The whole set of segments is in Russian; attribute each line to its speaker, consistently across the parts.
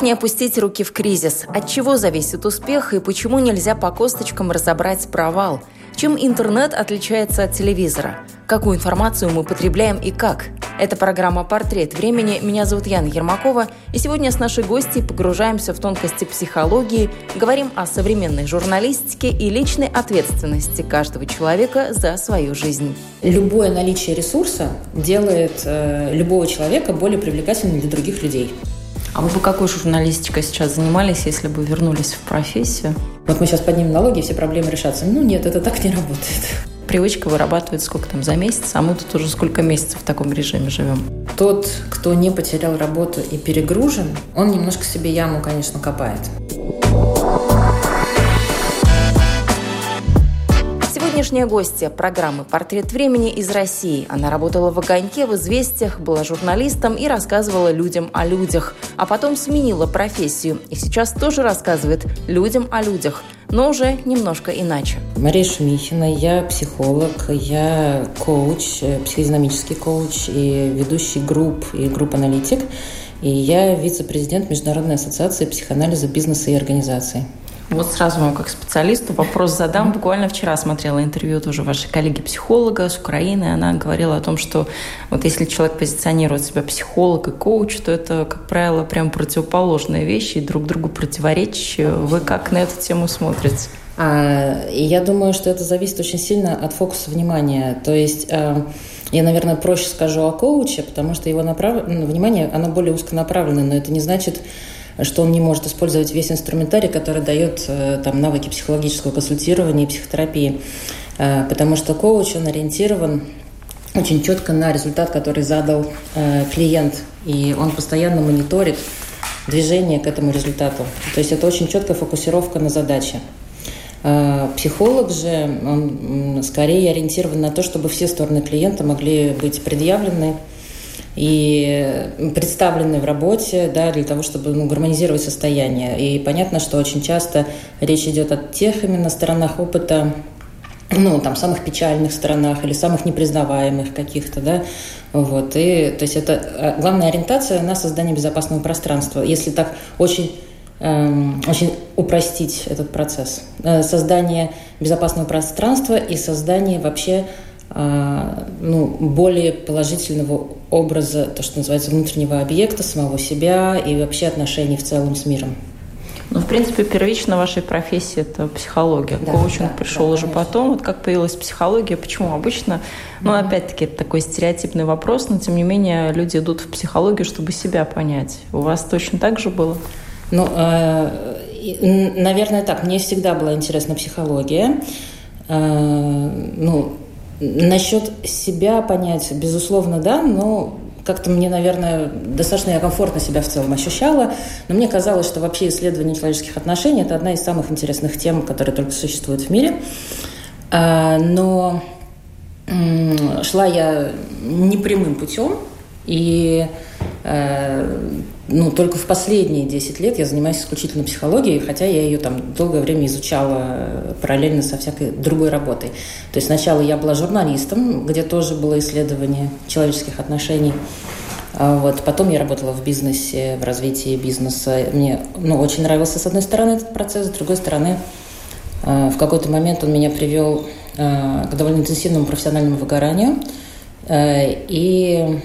Speaker 1: Не опустить руки в кризис? От чего зависит успех и почему нельзя по косточкам разобрать провал? Чем интернет отличается от телевизора? Какую информацию мы потребляем и как? Это программа «Портрет времени». Меня зовут Яна Ермакова. И сегодня с нашей гостьей погружаемся в тонкости психологии, говорим о современной журналистике и личной ответственности каждого человека за свою жизнь.
Speaker 2: Любое наличие ресурса делает э, любого человека более привлекательным для других людей.
Speaker 1: А вы бы какой журналистикой сейчас занимались, если бы вернулись в профессию?
Speaker 2: Вот мы сейчас поднимем налоги, и все проблемы решатся. Ну нет, это так не работает.
Speaker 1: Привычка вырабатывает сколько там за месяц, а мы тут уже сколько месяцев в таком режиме живем.
Speaker 2: Тот, кто не потерял работу и перегружен, он немножко себе яму, конечно, копает.
Speaker 1: Сегодняшняя гостья программы «Портрет времени» из России. Она работала в «Огоньке», в «Известиях», была журналистом и рассказывала людям о людях. А потом сменила профессию и сейчас тоже рассказывает людям о людях, но уже немножко иначе.
Speaker 2: Мария Шумихина, я психолог, я коуч, э, психодинамический коуч и ведущий групп и групп-аналитик. И я вице-президент Международной ассоциации психоанализа бизнеса и организации.
Speaker 1: Вот сразу вам как специалисту вопрос задам. Буквально вчера смотрела интервью тоже вашей коллеги-психолога с Украины. Она говорила о том, что вот если человек позиционирует себя психолог и коуч, то это, как правило, прям противоположные вещи и друг другу противоречащие. Вы как на эту тему смотрите?
Speaker 2: А, я думаю, что это зависит очень сильно от фокуса внимания. То есть а, я, наверное, проще скажу о коуче, потому что его направ... Ну, внимание, оно более узконаправленное, но это не значит, что он не может использовать весь инструментарий, который дает э, там, навыки психологического консультирования и психотерапии. Э, потому что коуч, он ориентирован очень четко на результат, который задал э, клиент. И он постоянно мониторит движение к этому результату. То есть это очень четкая фокусировка на задаче. Психолог же, он скорее ориентирован на то, чтобы все стороны клиента могли быть предъявлены, и представлены в работе да, для того, чтобы ну, гармонизировать состояние. И понятно, что очень часто речь идет о тех именно сторонах опыта, ну, там, самых печальных сторонах или самых непризнаваемых каких-то, да, вот, и, то есть это э, главная ориентация на создание безопасного пространства, если так очень эм, очень упростить этот процесс. Э, создание безопасного пространства и создание вообще а, ну, более положительного образа, то, что называется, внутреннего объекта, самого себя и вообще отношений в целом с миром.
Speaker 1: Ну, в принципе, первично вашей профессии это психология. Да, Коучинг да, пришел да, уже конечно. потом. Вот как появилась психология, почему обычно? Ну, mm-hmm. опять-таки, это такой стереотипный вопрос, но тем не менее люди идут в психологию, чтобы себя понять. У вас точно так же было?
Speaker 2: Ну, э, наверное, так. Мне всегда была интересна психология. Э, ну, Насчет себя понять, безусловно, да, но как-то мне, наверное, достаточно я комфортно себя в целом ощущала, но мне казалось, что вообще исследование человеческих отношений – это одна из самых интересных тем, которые только существуют в мире. А, но шла я непрямым путем, и э, ну, только в последние 10 лет я занимаюсь исключительно психологией, хотя я ее там долгое время изучала э, параллельно со всякой другой работой. То есть сначала я была журналистом, где тоже было исследование человеческих отношений. А вот. Потом я работала в бизнесе, в развитии бизнеса. Мне ну, очень нравился, с одной стороны, этот процесс, с другой стороны, э, в какой-то момент он меня привел к довольно интенсивному профессиональному выгоранию. И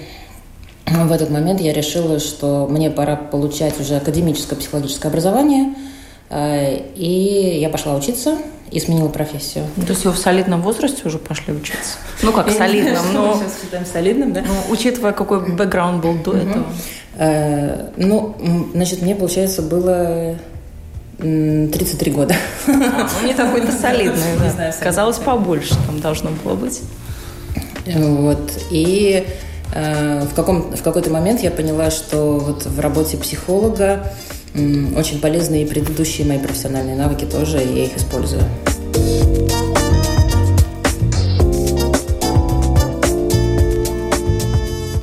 Speaker 2: в этот момент я решила, что мне пора получать уже академическое психологическое образование, э, и я пошла учиться и сменила профессию.
Speaker 1: Ну, то есть вы в солидном возрасте уже пошли учиться? Ну, как солидном, но...
Speaker 2: Сейчас считаем солидным, да?
Speaker 1: Ну, учитывая, какой бэкграунд был до этого.
Speaker 2: Э, ну, значит, мне, получается, было 33 года.
Speaker 1: А, ну, не такой-то солидный, да. Казалось, побольше там должно было быть.
Speaker 2: Вот. И в, каком, в какой-то момент я поняла, что вот в работе психолога очень полезны и предыдущие мои профессиональные навыки тоже, и я их использую.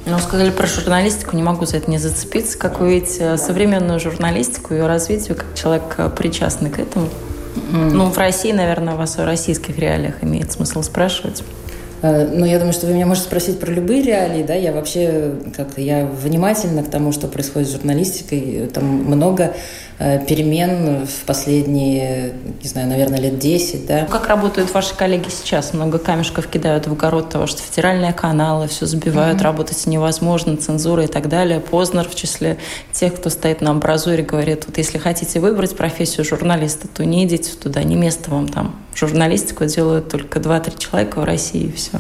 Speaker 1: Ну, сказали про журналистику, не могу за это не зацепиться. Как вы видите современную журналистику, ее развитию, как человек э, причастный к этому? Mm. Ну, в России, наверное, вас о российских реалиях имеет смысл спрашивать.
Speaker 2: Э, но я думаю, что вы меня можете спросить про любые реалии, да, я вообще, как я внимательна к тому, что происходит с журналистикой, там много Э, перемен в последние, не знаю, наверное, лет 10. Да.
Speaker 1: Как работают ваши коллеги сейчас? Много камешков кидают в огород того, что федеральные каналы все забивают, mm-hmm. работать невозможно, цензура и так далее. Познер в числе тех, кто стоит на амбразуре, говорит, вот если хотите выбрать профессию журналиста, то не идите туда, не место вам там. Журналистику делают только 2-3 человека в России, и все.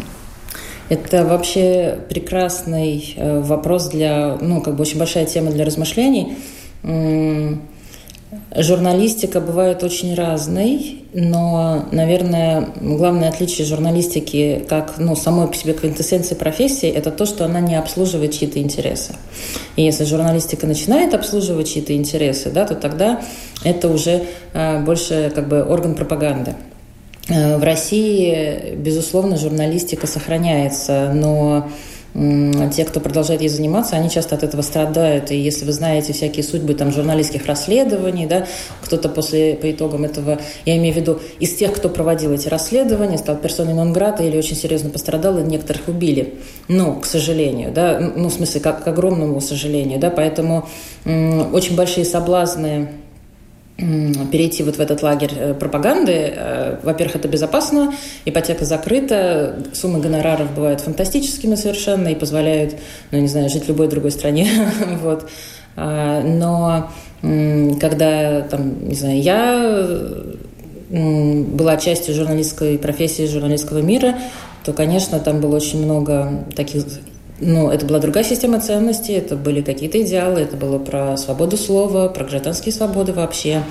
Speaker 2: Это вообще прекрасный э, вопрос для, ну, как бы очень большая тема для размышлений. Журналистика бывает очень разной, но, наверное, главное отличие журналистики как ну, самой по себе квинтэссенции профессии – это то, что она не обслуживает чьи-то интересы. И если журналистика начинает обслуживать чьи-то интересы, да, то тогда это уже а, больше как бы орган пропаганды. Э, в России, безусловно, журналистика сохраняется, но те, кто продолжает ей заниматься, они часто от этого страдают. И если вы знаете всякие судьбы там, журналистских расследований, да, кто-то после, по итогам этого, я имею в виду, из тех, кто проводил эти расследования, стал персоной нон или очень серьезно пострадал, и некоторых убили. Ну, к сожалению, да, ну, в смысле, как, к огромному сожалению, да, поэтому очень большие соблазны перейти вот в этот лагерь э, пропаганды. Э, во-первых, это безопасно, ипотека закрыта, суммы гонораров бывают фантастическими совершенно и позволяют, ну, не знаю, жить в любой другой стране. вот. А, но когда, там, не знаю, я была частью журналистской профессии, журналистского мира, то, конечно, там было очень много таких но это была другая система ценностей, это были какие-то идеалы, это было про свободу слова, про гражданские свободы вообще.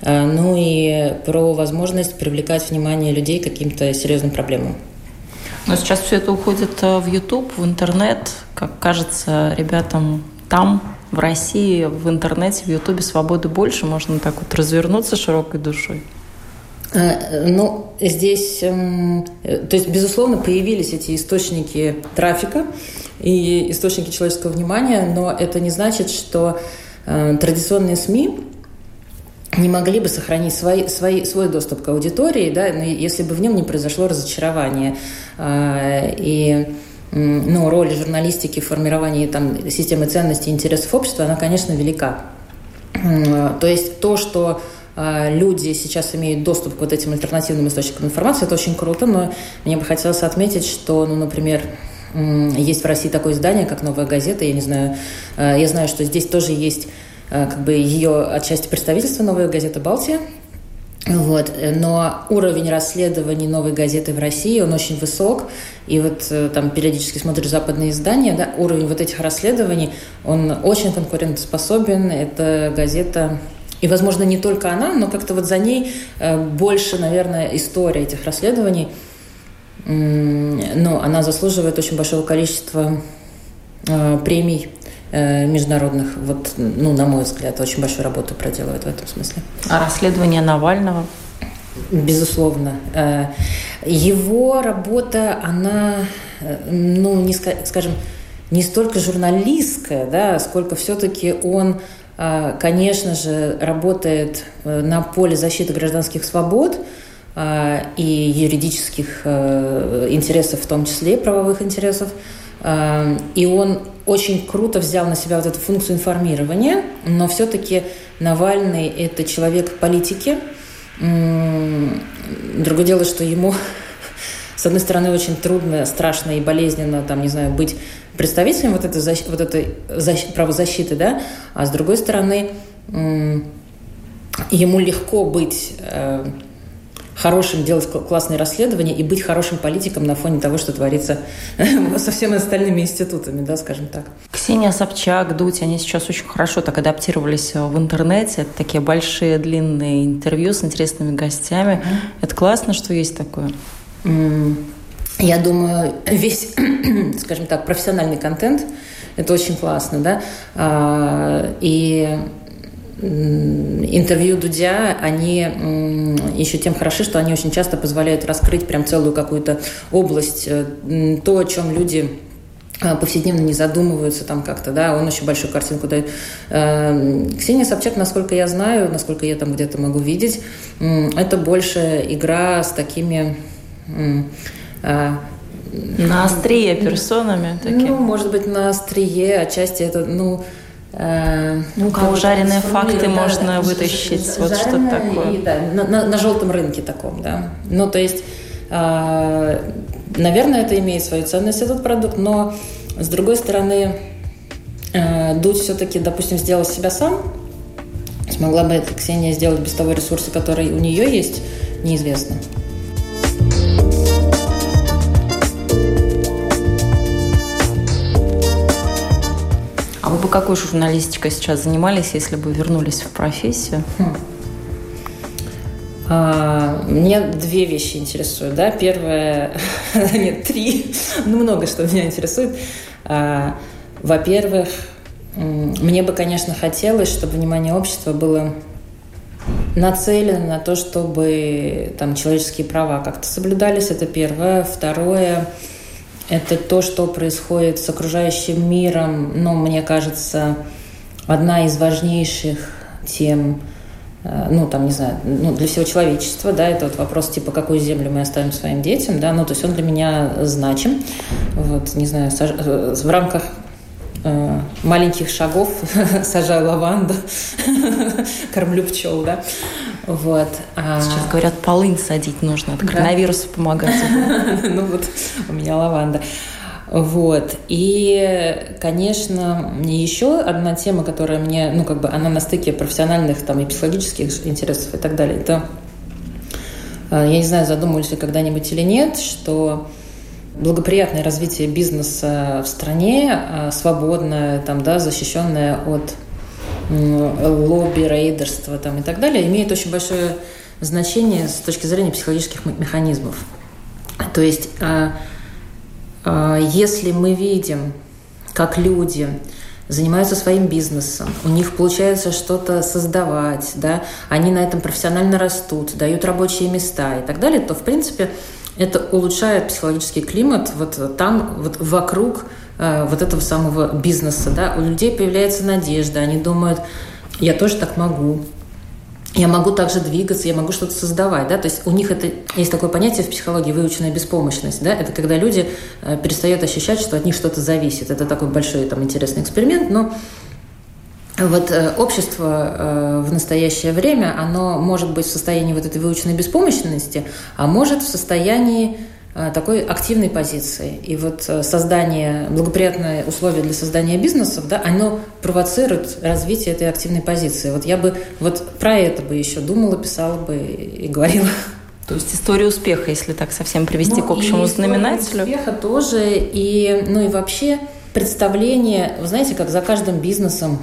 Speaker 2: А, ну и про возможность привлекать внимание людей к каким-то серьезным проблемам.
Speaker 1: Но сейчас все это уходит э, в YouTube, в интернет. Как кажется, ребятам там, в России, в интернете, в Ютубе свободы больше. Можно так вот развернуться широкой душой.
Speaker 2: А, ну, здесь, эм, то есть, безусловно, появились эти источники трафика, и источники человеческого внимания, но это не значит, что э, традиционные СМИ не могли бы сохранить свой, свой, свой доступ к аудитории, да, если бы в нем не произошло разочарование. Э, и ну, роль журналистики в формировании там, системы ценностей и интересов общества, она, конечно, велика. То есть то, что люди сейчас имеют доступ к вот этим альтернативным источникам информации, это очень круто, но мне бы хотелось отметить, что, ну, например, есть в России такое издание, как «Новая газета». Я не знаю, э, я знаю, что здесь тоже есть э, как бы ее отчасти представительство «Новая газета Балтия». Вот. Но уровень расследований новой газеты в России, он очень высок. И вот э, там периодически смотришь западные издания, да, уровень вот этих расследований, он очень конкурентоспособен. Это газета и, возможно, не только она, но как-то вот за ней больше, наверное, история этих расследований – но она заслуживает очень большого количества э, премий э, международных. Вот, ну, на мой взгляд, очень большую работу проделывает в этом смысле.
Speaker 1: А расследование Навального?
Speaker 2: Безусловно. Э, его работа, она, ну, не скажем, не столько журналистская, да, сколько все-таки он, конечно же, работает на поле защиты гражданских свобод, а, и юридических э, интересов, в том числе правовых интересов. А, и он очень круто взял на себя вот эту функцию информирования, но все-таки Навальный – это человек политики. Другое дело, что ему, с одной стороны, очень трудно, страшно и болезненно, там, не знаю, быть представителем вот этой, вот этой правозащиты, да, а с другой стороны, ему легко быть э, хорошим делать классные расследования и быть хорошим политиком на фоне того, что творится со всеми остальными институтами, да, скажем так.
Speaker 1: Ксения Собчак, Дудь, они сейчас очень хорошо так адаптировались в интернете. Это такие большие, длинные интервью с интересными гостями. Mm-hmm. Это классно, что есть такое.
Speaker 2: Mm. Я думаю, весь, скажем так, профессиональный контент – это очень классно, да, а, и интервью Дудя, они еще тем хороши, что они очень часто позволяют раскрыть прям целую какую-то область, э, то, о чем люди э, повседневно не задумываются там как-то, да, он очень большую картинку дает. Э, Ксения Собчак, насколько я знаю, насколько я там где-то могу видеть, это больше игра с такими
Speaker 1: на острие персонами такие?
Speaker 2: Ну, может быть, на острие, отчасти это, ну,
Speaker 1: Э, ну, как жареные факты да, можно да, вытащить, вот что-то такое.
Speaker 2: И, да, на, на, на желтом рынке таком, да. Ну, то есть, э, наверное, это имеет свою ценность, этот продукт, но, с другой стороны, э, Дудь все-таки, допустим, сделал себя сам, смогла бы это Ксения сделать без того ресурса, который у нее есть, неизвестно.
Speaker 1: Вы бы какой журналистикой сейчас занимались, если бы вернулись в профессию? Хм.
Speaker 2: А, две вещи интересуют. Да? Первое, нет, три, ну много что меня интересует. А, во-первых, мне бы, конечно, хотелось, чтобы внимание общества было нацелено на то, чтобы там человеческие права как-то соблюдались. Это первое. Второе, это то, что происходит с окружающим миром, но мне кажется, одна из важнейших тем, э, ну, там, не знаю, ну, для всего человечества, да, это вот вопрос, типа, какую землю мы оставим своим детям, да, ну, то есть он для меня значим, вот, не знаю, э, в рамках э, маленьких шагов сажаю лаванду, кормлю пчел, да, вот.
Speaker 1: А Сейчас говорят, полынь садить нужно, от коронавируса да. помогать.
Speaker 2: Ну вот, у меня лаванда. Вот. И, конечно, еще одна тема, которая мне, ну, как бы, она на стыке профессиональных там и психологических интересов и так далее, это, э, я не знаю, задумывались ли когда-нибудь или нет, что благоприятное развитие бизнеса в стране, э, свободное, там, да, защищенное от лобби, рейдерство там, и так далее, имеет очень большое значение с точки зрения психологических механизмов. То есть, а, а, если мы видим, как люди занимаются своим бизнесом, у них получается что-то создавать, да, они на этом профессионально растут, дают рабочие места и так далее, то, в принципе, это улучшает психологический климат вот там, вот вокруг Э, вот этого самого бизнеса, да, у людей появляется надежда, они думают, я тоже так могу, я могу также двигаться, я могу что-то создавать, да, то есть у них это есть такое понятие в психологии выученная беспомощность, да, это когда люди э, перестают ощущать, что от них что-то зависит, это такой большой там интересный эксперимент, но вот э, общество э, в настоящее время, оно может быть в состоянии вот этой выученной беспомощности, а может в состоянии Э, такой активной позиции. И вот создание, благоприятные условия для создания бизнесов, да, оно провоцирует развитие этой активной позиции. Вот я бы вот про это бы еще думала, писала бы и говорила.
Speaker 1: То есть история успеха, если так совсем привести ну, к общему знаменателю.
Speaker 2: успеха тоже, и, ну и вообще представление, вы знаете, как за каждым бизнесом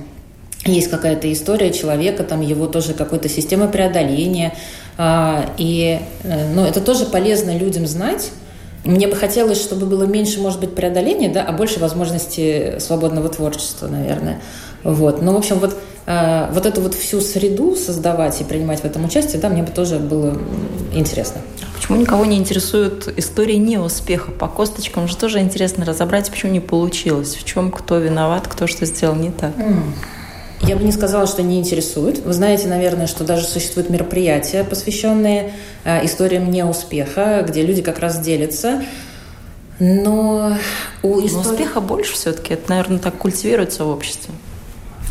Speaker 2: есть какая-то история человека, там его тоже какой-то система преодоления, а, и э, ну, это тоже полезно людям знать. Мне бы хотелось, чтобы было меньше, может быть, преодоления, да, а больше возможности свободного творчества, наверное. Вот. Ну, в общем, вот, э, вот эту вот всю среду создавать и принимать в этом участие, да, мне бы тоже было интересно.
Speaker 1: Почему никого не интересует история неуспеха? По косточкам же тоже интересно разобрать, почему не получилось, в чем кто виноват, кто что сделал не так. Mm.
Speaker 2: Я бы не сказала, что не интересует. Вы знаете, наверное, что даже существуют мероприятия, посвященные э, историям неуспеха, где люди как раз делятся. Но
Speaker 1: у истории... Но успеха больше все-таки. Это, наверное, так культивируется в обществе.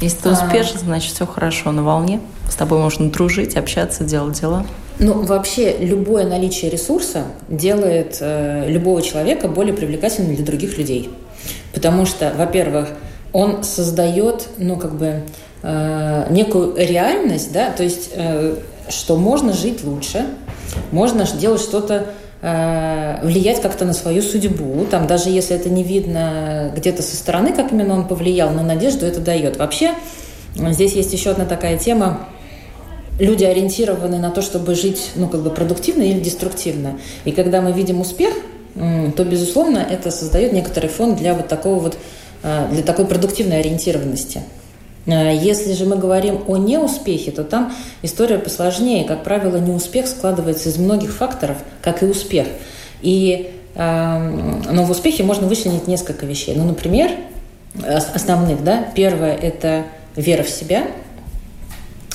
Speaker 1: Если ты а. успешен, значит, все хорошо, на волне. С тобой можно дружить, общаться, делать дела.
Speaker 2: Ну, вообще, любое наличие ресурса делает э, любого человека более привлекательным для других людей. Потому что, во-первых, он создает, ну, как бы, э, некую реальность, да, то есть, э, что можно жить лучше, можно делать что-то, э, влиять как-то на свою судьбу, там, даже если это не видно где-то со стороны, как именно он повлиял, но надежду это дает. Вообще, здесь есть еще одна такая тема, люди ориентированы на то, чтобы жить, ну, как бы продуктивно или деструктивно. И когда мы видим успех, то, безусловно, это создает некоторый фон для вот такого вот для такой продуктивной ориентированности. Э, если же мы говорим о неуспехе, то там история посложнее. Как правило, неуспех складывается из многих факторов, как и успех. И, эм, но в успехе можно вычленить несколько вещей. Ну, например, основных, да, первое – это вера в себя,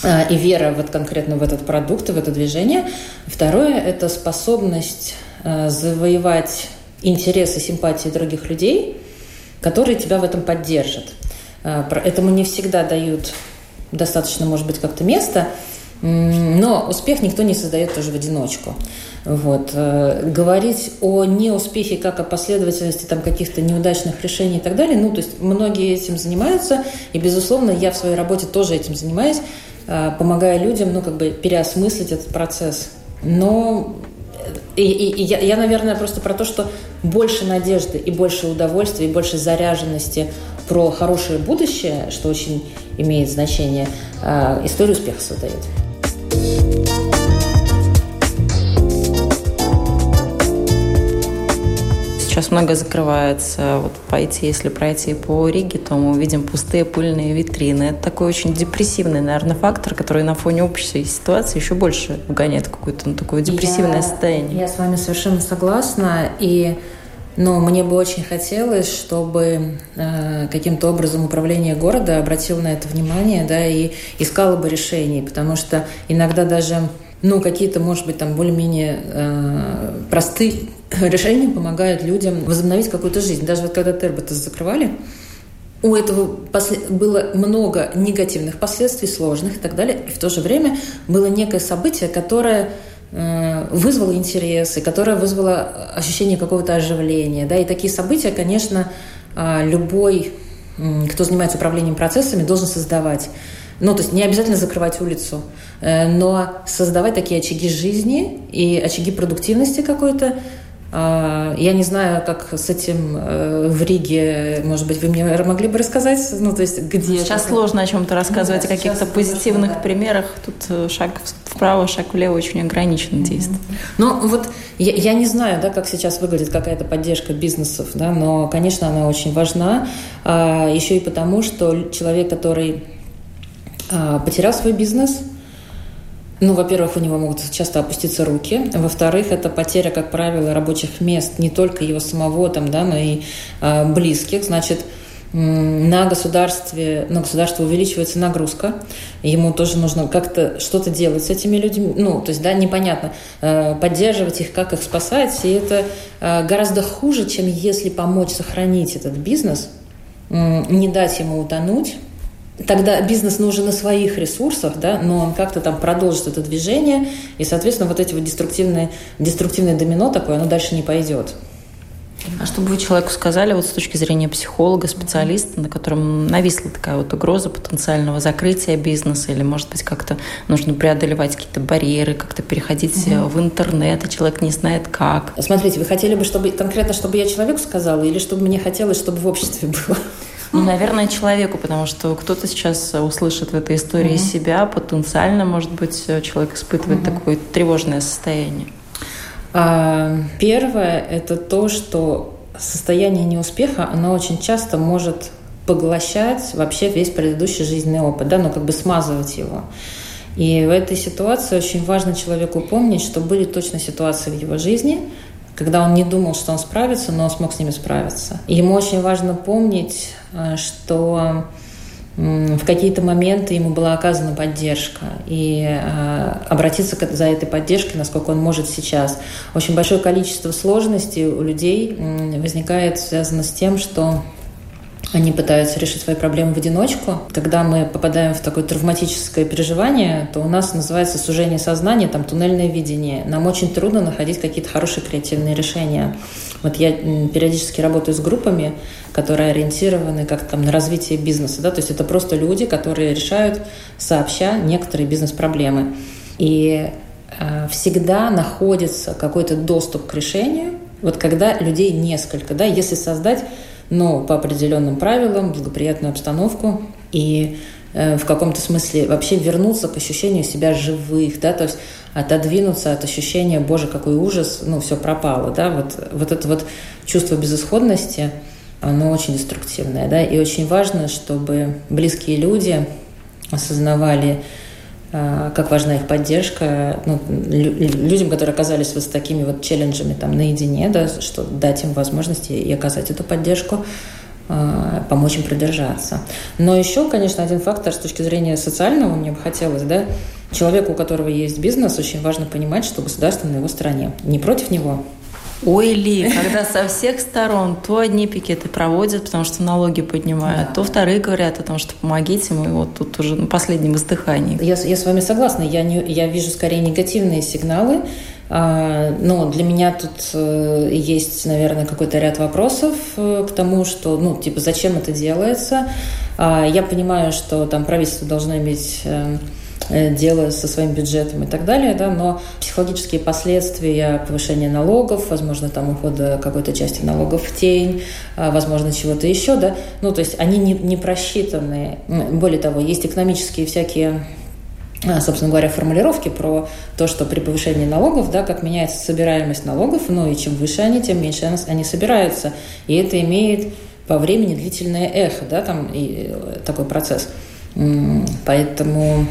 Speaker 2: э, и вера вот конкретно в этот продукт, в это движение. Второе – это способность э, завоевать интересы, симпатии других людей, которые тебя в этом поддержат. Э, этому не всегда дают достаточно, может быть, как-то место, но успех никто не создает тоже в одиночку. Вот. Э, говорить о неуспехе как о последовательности там, каких-то неудачных решений и так далее, ну, то есть многие этим занимаются, и, безусловно, я в своей работе тоже этим занимаюсь, э, помогая людям, ну, как бы переосмыслить этот процесс. Но и, и, и я, я, наверное, просто про то, что больше надежды и больше удовольствия, и больше заряженности про хорошее будущее, что очень имеет значение, э, историю успеха создает.
Speaker 1: Сейчас много закрывается. Вот пойти, если пройти по Риге, то мы увидим пустые пыльные витрины. Это такой очень депрессивный, наверное, фактор, который на фоне общей ситуации еще больше вгоняет какое-то ну, такое депрессивное
Speaker 2: я,
Speaker 1: состояние.
Speaker 2: Я с вами совершенно согласна. И но мне бы очень хотелось, чтобы э, каким-то образом управление города обратило на это внимание, да, и искало бы решений, потому что иногда даже, ну, какие-то, может быть, там более-менее э, простые решения помогают людям возобновить какую-то жизнь. Даже вот когда Терботас закрывали, у этого было много негативных последствий, сложных и так далее, и в то же время было некое событие, которое Э, вызвало интерес, и которая вызвала ощущение какого-то оживления. Да? И такие события, конечно, а, любой, кто занимается управлением процессами, должен создавать. Ну, то есть не обязательно закрывать улицу, э, но создавать такие очаги жизни и очаги продуктивности какой-то, а, я не знаю, как с этим э, в Риге, может быть, вы мне могли бы рассказать, ну, то есть где...
Speaker 1: Сейчас это? сложно о чем-то рассказывать, ну, да, о каких-то позитивных да. примерах. Тут э, шаг вправо, шаг влево очень ограниченно mm-hmm. действует.
Speaker 2: Ну, вот я, я не знаю, да, как сейчас выглядит какая-то поддержка бизнесов, да, но, конечно, она очень важна. А, еще и потому, что человек, который потерял свой бизнес – ну, во-первых, у него могут часто опуститься руки. Во-вторых, это потеря, как правило, рабочих мест не только его самого, там, да, но и э, близких. Значит, на государстве, на государство увеличивается нагрузка, ему тоже нужно как-то что-то делать с этими людьми, ну, то есть, да, непонятно, э, поддерживать их, как их спасать, и это гораздо хуже, чем если помочь сохранить этот бизнес, не дать ему утонуть, тогда бизнес нужен на своих ресурсах, да, но он как-то там продолжит это движение, и, соответственно, вот эти вот деструктивные, деструктивное домино такое, оно дальше не пойдет.
Speaker 1: А что бы вы человеку сказали вот с точки зрения психолога, специалиста, на котором нависла такая вот угроза потенциального закрытия бизнеса, или, может быть, как-то нужно преодолевать какие-то барьеры, как-то переходить угу. в интернет, а человек не знает как?
Speaker 2: Смотрите, вы хотели бы, чтобы конкретно, чтобы я человеку сказала, или чтобы мне хотелось, чтобы в обществе было?
Speaker 1: Ну, наверное, человеку, потому что кто-то сейчас услышит в этой истории mm-hmm. себя, потенциально, может быть, человек испытывает mm-hmm. такое тревожное состояние.
Speaker 2: А, первое – это то, что состояние неуспеха, оно очень часто может поглощать вообще весь предыдущий жизненный опыт, да, ну как бы смазывать его. И в этой ситуации очень важно человеку помнить, что были точно ситуации в его жизни, когда он не думал, что он справится, но он смог с ними справиться. Ему очень важно помнить, э, что в какие-то моменты ему была оказана поддержка и э, обратиться за этой поддержкой, насколько он может сейчас. Очень большое количество сложностей у людей возникает связано с тем, что они пытаются решить свои проблемы в одиночку. Когда мы попадаем в такое травматическое переживание, то у нас называется сужение сознания, там туннельное видение. Нам очень трудно находить какие-то хорошие креативные решения. Вот я периодически работаю с группами, которые ориентированы как там на развитие бизнеса. Да? То есть это просто люди, которые решают сообща некоторые бизнес-проблемы. И э, всегда находится какой-то доступ к решению, вот когда людей несколько, да, если создать но по определенным правилам, благоприятную обстановку и э, в каком-то смысле вообще вернуться к ощущению себя живых, да, то есть отодвинуться от ощущения, боже, какой ужас, ну, все пропало, да, вот, вот это вот чувство безысходности, оно очень деструктивное, да, и очень важно, чтобы близкие люди осознавали, как важна их поддержка ну, людям, которые оказались вот с такими вот челленджами там наедине, да, что дать им возможности и оказать эту поддержку, а, помочь им продержаться. Но еще, конечно, один фактор с точки зрения социального мне бы хотелось, да, человеку, у которого есть бизнес, очень важно понимать, что государство на его стороне, не против него,
Speaker 1: Ой, Ли, когда со всех сторон то одни пикеты проводят, потому что налоги поднимают, да. то вторые говорят о том, что помогите, мы вот тут уже на последнем издыхании.
Speaker 2: Я, я с вами согласна, я, не, я вижу скорее негативные сигналы, а, но для меня тут э, есть, наверное, какой-то ряд вопросов э, к тому, что, ну, типа, зачем это делается. А, я понимаю, что там правительство должно иметь э, дело со своим бюджетом и так далее, да, но психологические последствия повышения налогов, возможно, там ухода какой-то части налогов в тень, а, возможно, чего-то еще, да, ну, то есть они не, не просчитаны. Более того, есть экономические всякие а, собственно говоря, формулировки про то, что при повышении налогов, да, как меняется собираемость налогов, ну и чем выше они, тем меньше они собираются. И это имеет по времени длительное эхо, да, там и э, такой процесс. Поэтому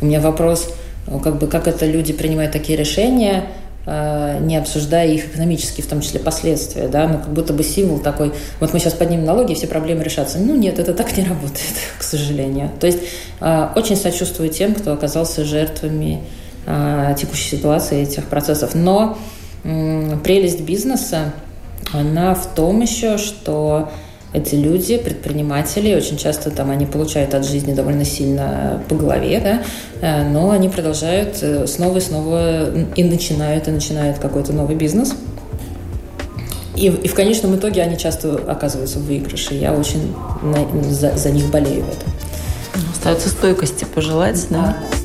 Speaker 2: у меня вопрос, ну, как бы, как это люди принимают такие решения, а, не обсуждая их экономические, в том числе последствия, да, ну, как будто бы символ такой, вот мы сейчас поднимем налоги, и все проблемы решатся. Ну, нет, это так не работает, к сожалению. То есть а, очень сочувствую тем, кто оказался жертвами текущей ситуации, этих процессов. Но прелесть бизнеса, она в том еще, что эти люди, предприниматели, очень часто там они получают от жизни довольно сильно по голове, да, э, но они продолжают э, снова и снова и начинают, и начинают какой-то новый бизнес. И, и в конечном итоге они часто оказываются в выигрыше. Я очень на, за, за них болею в этом.
Speaker 1: Остается стойкости пожелать, да? да.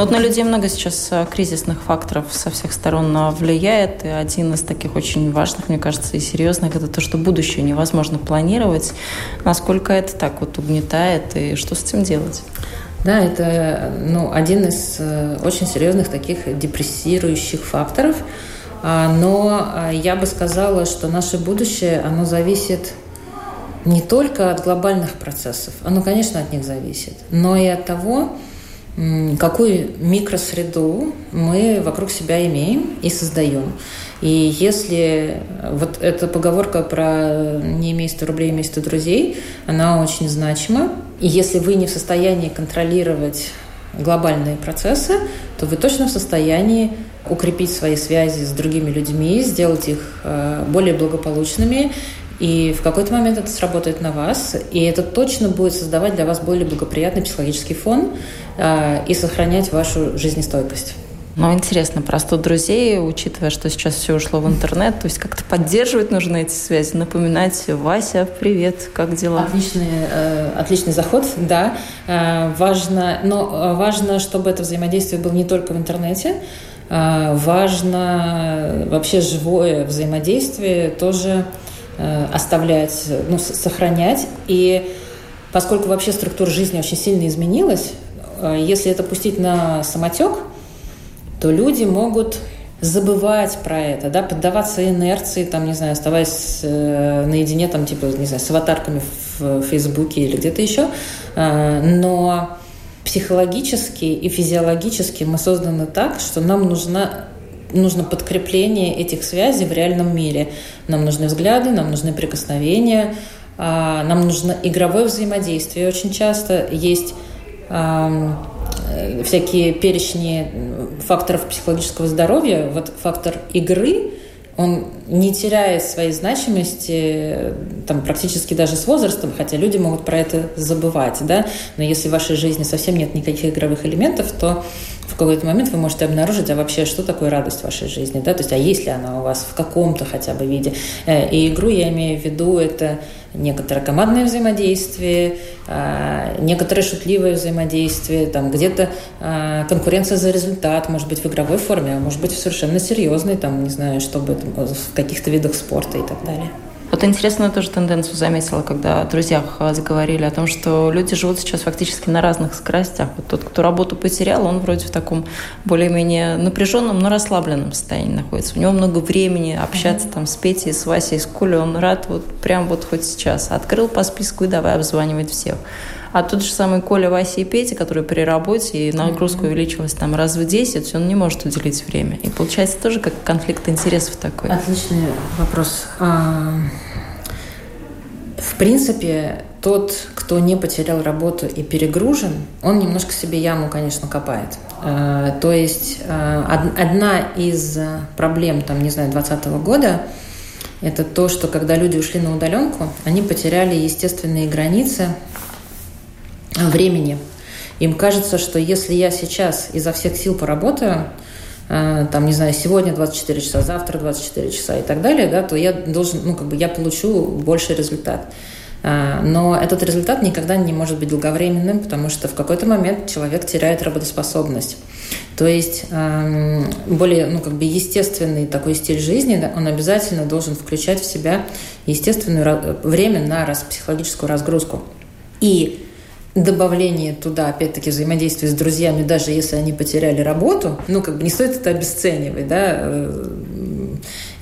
Speaker 1: Но вот на людей много сейчас э, кризисных факторов со всех сторон э, влияет. И один из таких очень важных, мне кажется, и серьезных, это то, что будущее невозможно планировать. Насколько это так вот угнетает и что с этим делать?
Speaker 2: Да, это ну, один из э, очень серьезных таких депрессирующих факторов. А, но я бы сказала, что наше будущее, оно зависит не только от глобальных процессов, оно, конечно, от них зависит, но и от того, какую микросреду мы вокруг себя имеем и создаем. И если вот эта поговорка про «не имей 100 рублей, имей 100 друзей», она очень значима. И если вы не в состоянии контролировать глобальные процессы, то вы точно в состоянии укрепить свои связи с другими людьми, сделать их э, более благополучными и в какой-то момент это сработает на вас, и это точно будет создавать для вас более благоприятный психологический фон э, и сохранять вашу жизнестойкость.
Speaker 1: Ну, интересно, просто друзей, учитывая, что сейчас все ушло в интернет, то есть как-то поддерживать нужно эти связи, напоминать, Вася, привет, как дела?
Speaker 2: Отличный, э, отличный заход, да. Э, важно, но важно, чтобы это взаимодействие было не только в интернете, э, важно вообще живое взаимодействие тоже Э, оставлять, ну, сохранять. И поскольку вообще структура жизни очень сильно изменилась, э, если это пустить на самотек, то люди могут забывать про это, да, поддаваться инерции, там, не знаю, оставаясь э, наедине, там, типа, не знаю, с аватарками в Фейсбуке или где-то еще, э, но психологически и физиологически мы созданы так, что нам нужна нужно подкрепление этих связей в реальном мире. Нам нужны взгляды, нам нужны прикосновения, а, нам нужно игровое взаимодействие. Очень часто есть э, всякие перечни факторов психологического здоровья. Вот фактор игры, он не теряет своей значимости там, практически даже с возрастом, хотя люди могут про это забывать. Да? Но если в вашей жизни совсем нет никаких игровых элементов, то в какой-то момент вы можете обнаружить, а вообще, что такое радость в вашей жизни, да, то есть, а есть ли она у вас в каком-то хотя бы виде. Э, и игру я имею в виду, это некоторое командное взаимодействие, а, некоторое шутливое взаимодействие, там где-то а, конкуренция за результат, может быть, в игровой форме, а может быть, в совершенно серьезной, там, не знаю, чтобы в каких-то видах спорта и так далее.
Speaker 1: Вот интересную тоже тенденцию заметила, когда о друзьях а, заговорили о том, что люди живут сейчас фактически на разных скоростях. Вот тот, кто работу потерял, он вроде в таком более-менее напряженном, но расслабленном состоянии находится. У него много времени общаться там с Петей, с Васей, с Колей. Он рад вот прям вот хоть сейчас. Открыл по списку и давай обзванивать всех. А тот же самый Коля, Вася и Петя, которые при работе, и нагрузка увеличилась там раз в 10, он не может уделить время. И получается тоже как конфликт интересов такой.
Speaker 2: Отличный вопрос. А, в принципе, тот, кто не потерял работу и перегружен, он немножко себе яму, конечно, копает. А, то есть а, одна из проблем, там, не знаю, 2020 года, это то, что когда люди ушли на удаленку, они потеряли естественные границы времени. Им кажется, что если я сейчас изо всех сил поработаю, э, там, не знаю, сегодня 24 часа, завтра 24 часа и так далее, да, то я должен, ну, как бы я получу больший результат. Э, но этот результат никогда не может быть долговременным, потому что в какой-то момент человек теряет работоспособность. То есть эм, более ну, как бы естественный такой стиль жизни, он обязательно должен включать в себя естественное время на психологическую разгрузку. И добавление туда, опять-таки, взаимодействия с друзьями, даже если они потеряли работу, ну, как бы не стоит это обесценивать, да.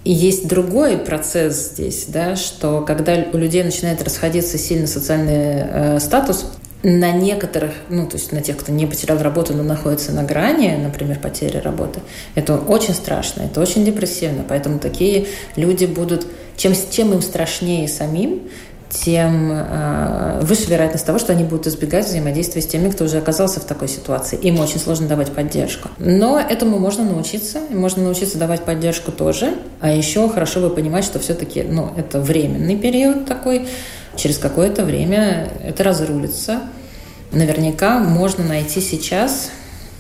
Speaker 2: И есть другой процесс здесь, да, что когда у людей начинает расходиться сильно социальный э, статус, на некоторых, ну, то есть на тех, кто не потерял работу, но находится на грани, например, потери работы, это очень страшно, это очень депрессивно. Поэтому такие люди будут, чем, чем им страшнее самим, тем э, выше вероятность того, что они будут избегать взаимодействия с теми, кто уже оказался в такой ситуации. Им очень сложно давать поддержку. Но этому можно научиться. Можно научиться давать поддержку тоже. А еще хорошо бы понимать, что все-таки ну, это временный период такой. Через какое-то время это разрулится. Наверняка можно найти сейчас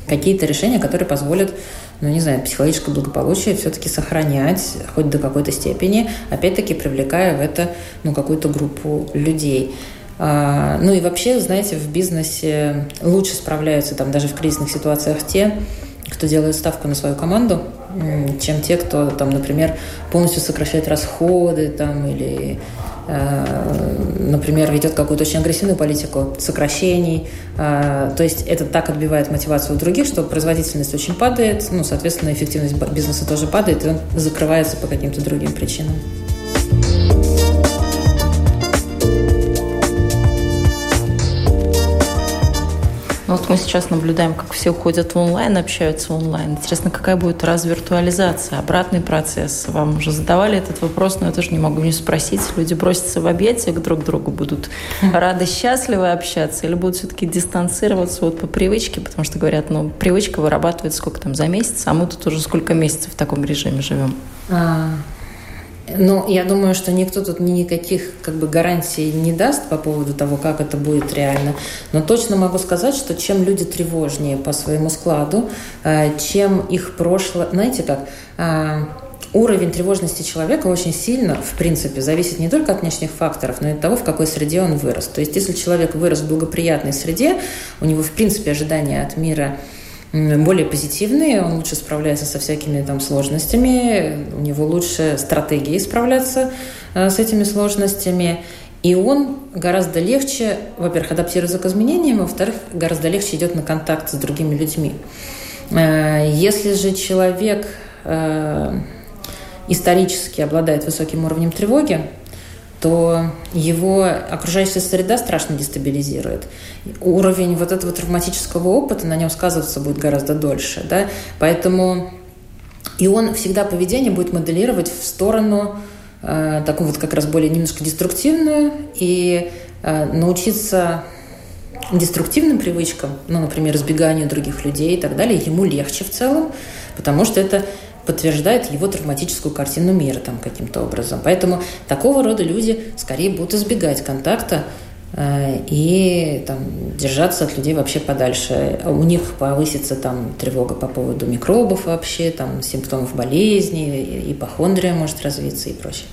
Speaker 2: какие-то решения, которые позволят ну, не знаю, психологическое благополучие все-таки сохранять, хоть до какой-то степени, опять-таки привлекая в это, ну, какую-то группу людей. А, ну и вообще, знаете, в бизнесе лучше справляются там даже в кризисных ситуациях те, кто делает ставку на свою команду, чем те, кто там, например, полностью сокращает расходы там или например, ведет какую-то очень агрессивную политику сокращений. Э, то есть это так отбивает мотивацию у других, что производительность очень падает, ну, соответственно, эффективность бизнеса тоже падает, и он закрывается по каким-то другим причинам.
Speaker 1: Ну, вот мы сейчас наблюдаем, как все уходят в онлайн, общаются в онлайн. Интересно, какая будет развиртуализация, обратный процесс? Вам уже задавали этот вопрос, но я тоже не могу не спросить. Люди бросятся в объятия к друг другу, будут рады, счастливы общаться или будут все-таки дистанцироваться вот по привычке, потому что говорят, ну, привычка вырабатывается сколько там, за месяц, а мы тут уже сколько месяцев в таком режиме живем. А,
Speaker 2: но я думаю, что никто тут никаких как бы, гарантий не даст по поводу того, как это будет реально. Но точно могу сказать, что чем люди тревожнее по своему складу, э, чем их прошлое... Знаете как? Э, уровень тревожности человека очень сильно, в принципе, зависит не только от внешних факторов, но и от того, в какой среде он вырос. То есть, если человек вырос в благоприятной среде, у него, в принципе, ожидания от мира – более позитивный, он лучше справляется со всякими там сложностями, у него лучше стратегии справляться э, с этими сложностями, и он гораздо легче, во-первых, адаптируется к изменениям, во-вторых, гораздо легче идет на контакт с другими людьми. Э, если же человек э, исторически обладает высоким уровнем тревоги, то его окружающая среда страшно дестабилизирует. Уровень вот этого травматического опыта на нем сказываться будет гораздо дольше. Да? Поэтому и он всегда поведение будет моделировать в сторону э, такую вот как раз более немножко деструктивную и э, научиться деструктивным привычкам, ну, например, избеганию других людей и так далее, ему легче в целом, потому что это подтверждает его травматическую картину мира там каким-то образом. Поэтому такого рода люди скорее будут избегать контакта э, и там, держаться от людей вообще подальше. У них повысится там тревога по поводу микробов вообще, там симптомов болезни, ипохондрия может развиться и прочее.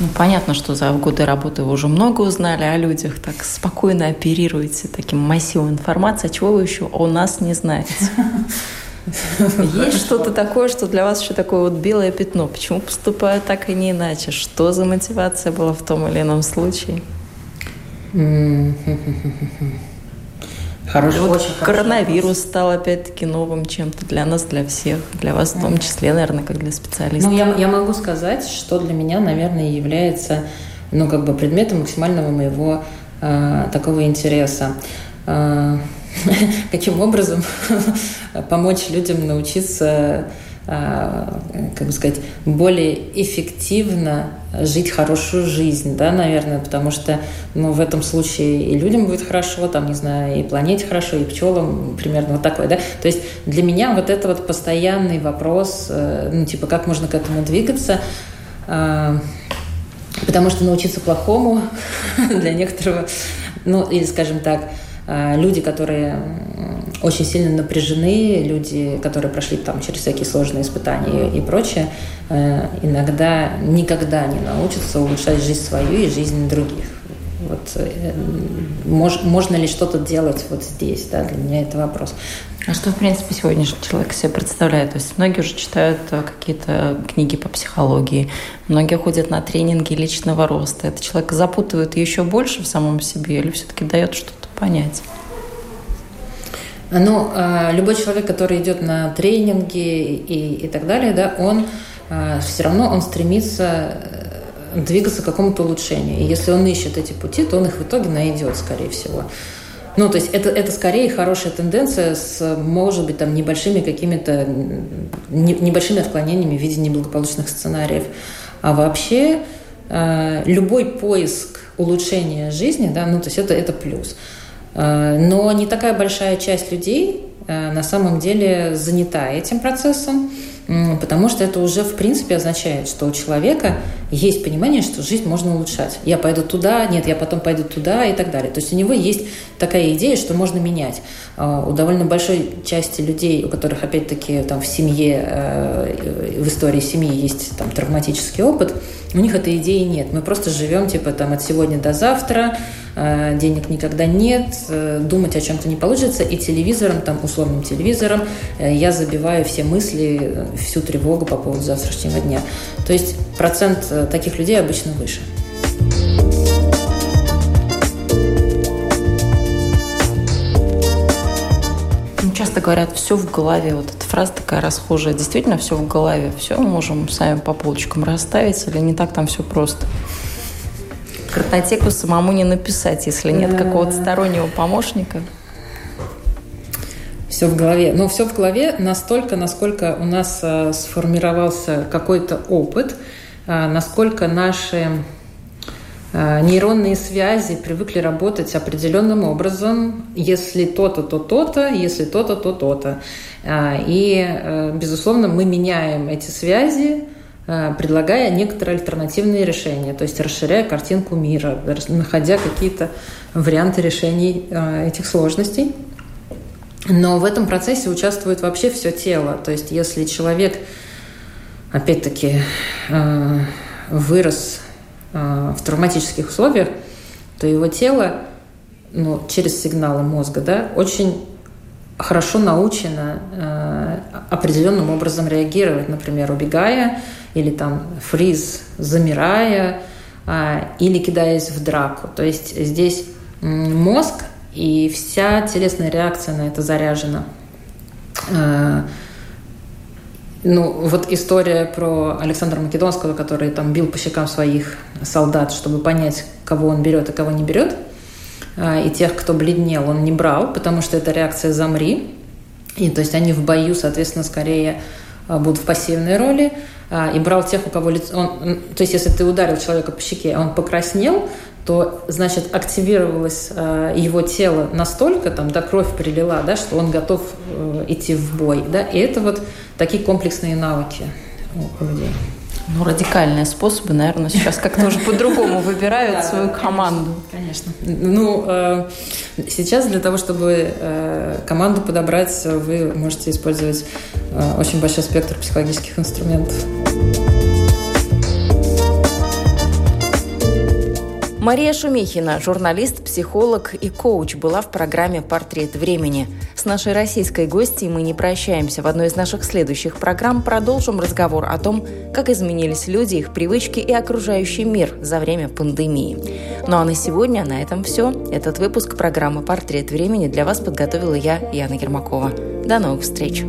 Speaker 1: Ну, понятно, что за годы работы вы уже много узнали о людях, так спокойно оперируете таким массивом информации. А чего вы еще о нас не знаете? Есть что-то такое, что для вас еще такое вот белое пятно? Почему поступают так и не иначе? Что за мотивация была в том или ином случае? Хороший, вот очень коронавирус стал опять-таки новым чем-то для нас, для всех, для вас в том числе, наверное, как для специалистов.
Speaker 2: Ну, я, я могу сказать, что для меня, наверное, является ну, как бы предметом максимального моего э, такого интереса. Э, каким образом помочь людям научиться а, как бы сказать, более эффективно жить хорошую жизнь, да, наверное, потому что, ну, в этом случае и людям будет хорошо, там, не знаю, и планете хорошо, и пчелам примерно вот такое, да. То есть для меня вот это вот постоянный вопрос, э, ну, типа, как можно к этому двигаться, а, потому что научиться плохому для некоторого, ну, или, скажем так, люди, которые очень сильно напряжены, люди, которые прошли там через всякие сложные испытания и, прочее, э, иногда никогда не научатся улучшать жизнь свою и жизнь других. Вот, э, мож, можно ли что-то делать вот здесь, да, для меня это вопрос.
Speaker 1: А что, в принципе, сегодняшний человек себе представляет? То есть многие уже читают э, какие-то книги по психологии, многие ходят на тренинги личного роста. Это человек запутывает еще больше в самом себе или все-таки дает что-то понять?
Speaker 2: Ну, а, любой человек, который идет на тренинги и, и так далее, да, он а, все равно он стремится э, двигаться к какому-то улучшению. И если он ищет эти пути, то он их в итоге найдет, скорее всего. Ну, то есть это, это скорее хорошая тенденция с, может быть, там небольшими какими-то небольшими отклонениями в виде неблагополучных сценариев. А вообще э, любой поиск улучшения жизни, да, ну, то есть это, это плюс. Э, но не такая большая часть людей э, на самом деле занята этим процессом, потому что это уже в принципе означает, что у человека есть понимание, что жизнь можно улучшать. Я пойду туда, нет, я потом пойду туда и так далее. То есть у него есть такая идея, что можно менять. Э, у довольно большой части людей, у которых опять-таки там в семье, в истории семьи есть там травматический опыт, у них этой идеи нет. Мы просто живем типа там от сегодня до завтра, Э, денег никогда нет, э, думать о чем-то не получится, и телевизором, там, условным телевизором, э, я забиваю все мысли, всю тревогу по поводу завтрашнего дня. То есть процент таких людей обычно выше.
Speaker 1: Часто говорят, все в голове. Вот эта фраза такая расхожая. Действительно, все в голове. Все мы можем сами по полочкам расставить, или не так там все просто? картотеку самому не написать, если нет какого-то стороннего помощника.
Speaker 2: Все в голове. Но все в голове настолько, насколько у нас а, сформировался какой-то опыт, а, насколько наши нейронные связи привыкли работать определенным образом. Если то-то, то то-то, если то-то, то то-то. И, безусловно, мы меняем эти связи, Э, предлагая некоторые альтернативные решения, то есть расширяя картинку мира, находя какие-то варианты решений э, этих сложностей. Но в этом процессе участвует вообще все тело. То есть если человек, опять-таки, э, в травматических условиях, то его тело ну, через сигналы мозга да, очень хорошо научено э, определенным образом реагировать, например, убегая или там фриз, замирая э, или кидаясь в драку. То есть здесь мозг и вся телесная реакция на это заряжена. Э, ну, вот история про Александра Македонского, который там бил по щекам своих солдат, чтобы понять, кого он берет и кого не берет – а, и тех, кто бледнел, он не брал, потому что это реакция «замри». И, то есть они в бою, соответственно, скорее а, будут в пассивной роли. А, и брал тех, у кого лицо... Он, то есть если ты ударил человека по щеке, он покраснел, то, значит, активировалось его тело настолько, там, да, кровь прилила, да, что он готов э, идти в бой, да, и это вот такие комплексные навыки у людей.
Speaker 1: Ну, радикальные способы, наверное, сейчас как-то уже по-другому выбирают свою команду.
Speaker 2: Конечно. Ну, э, сейчас для того, чтобы э, команду подобрать, вы можете использовать э, очень большой спектр психологических инструментов.
Speaker 1: Мария Шумихина, журналист, психолог и коуч, была в программе «Портрет времени». С нашей российской гостьей мы не прощаемся. В одной из наших следующих программ продолжим разговор о том, как изменились люди, их привычки и окружающий мир за время пандемии. Ну а на сегодня на этом все. Этот выпуск программы «Портрет времени» для вас подготовила я, Яна Гермакова. До новых встреч!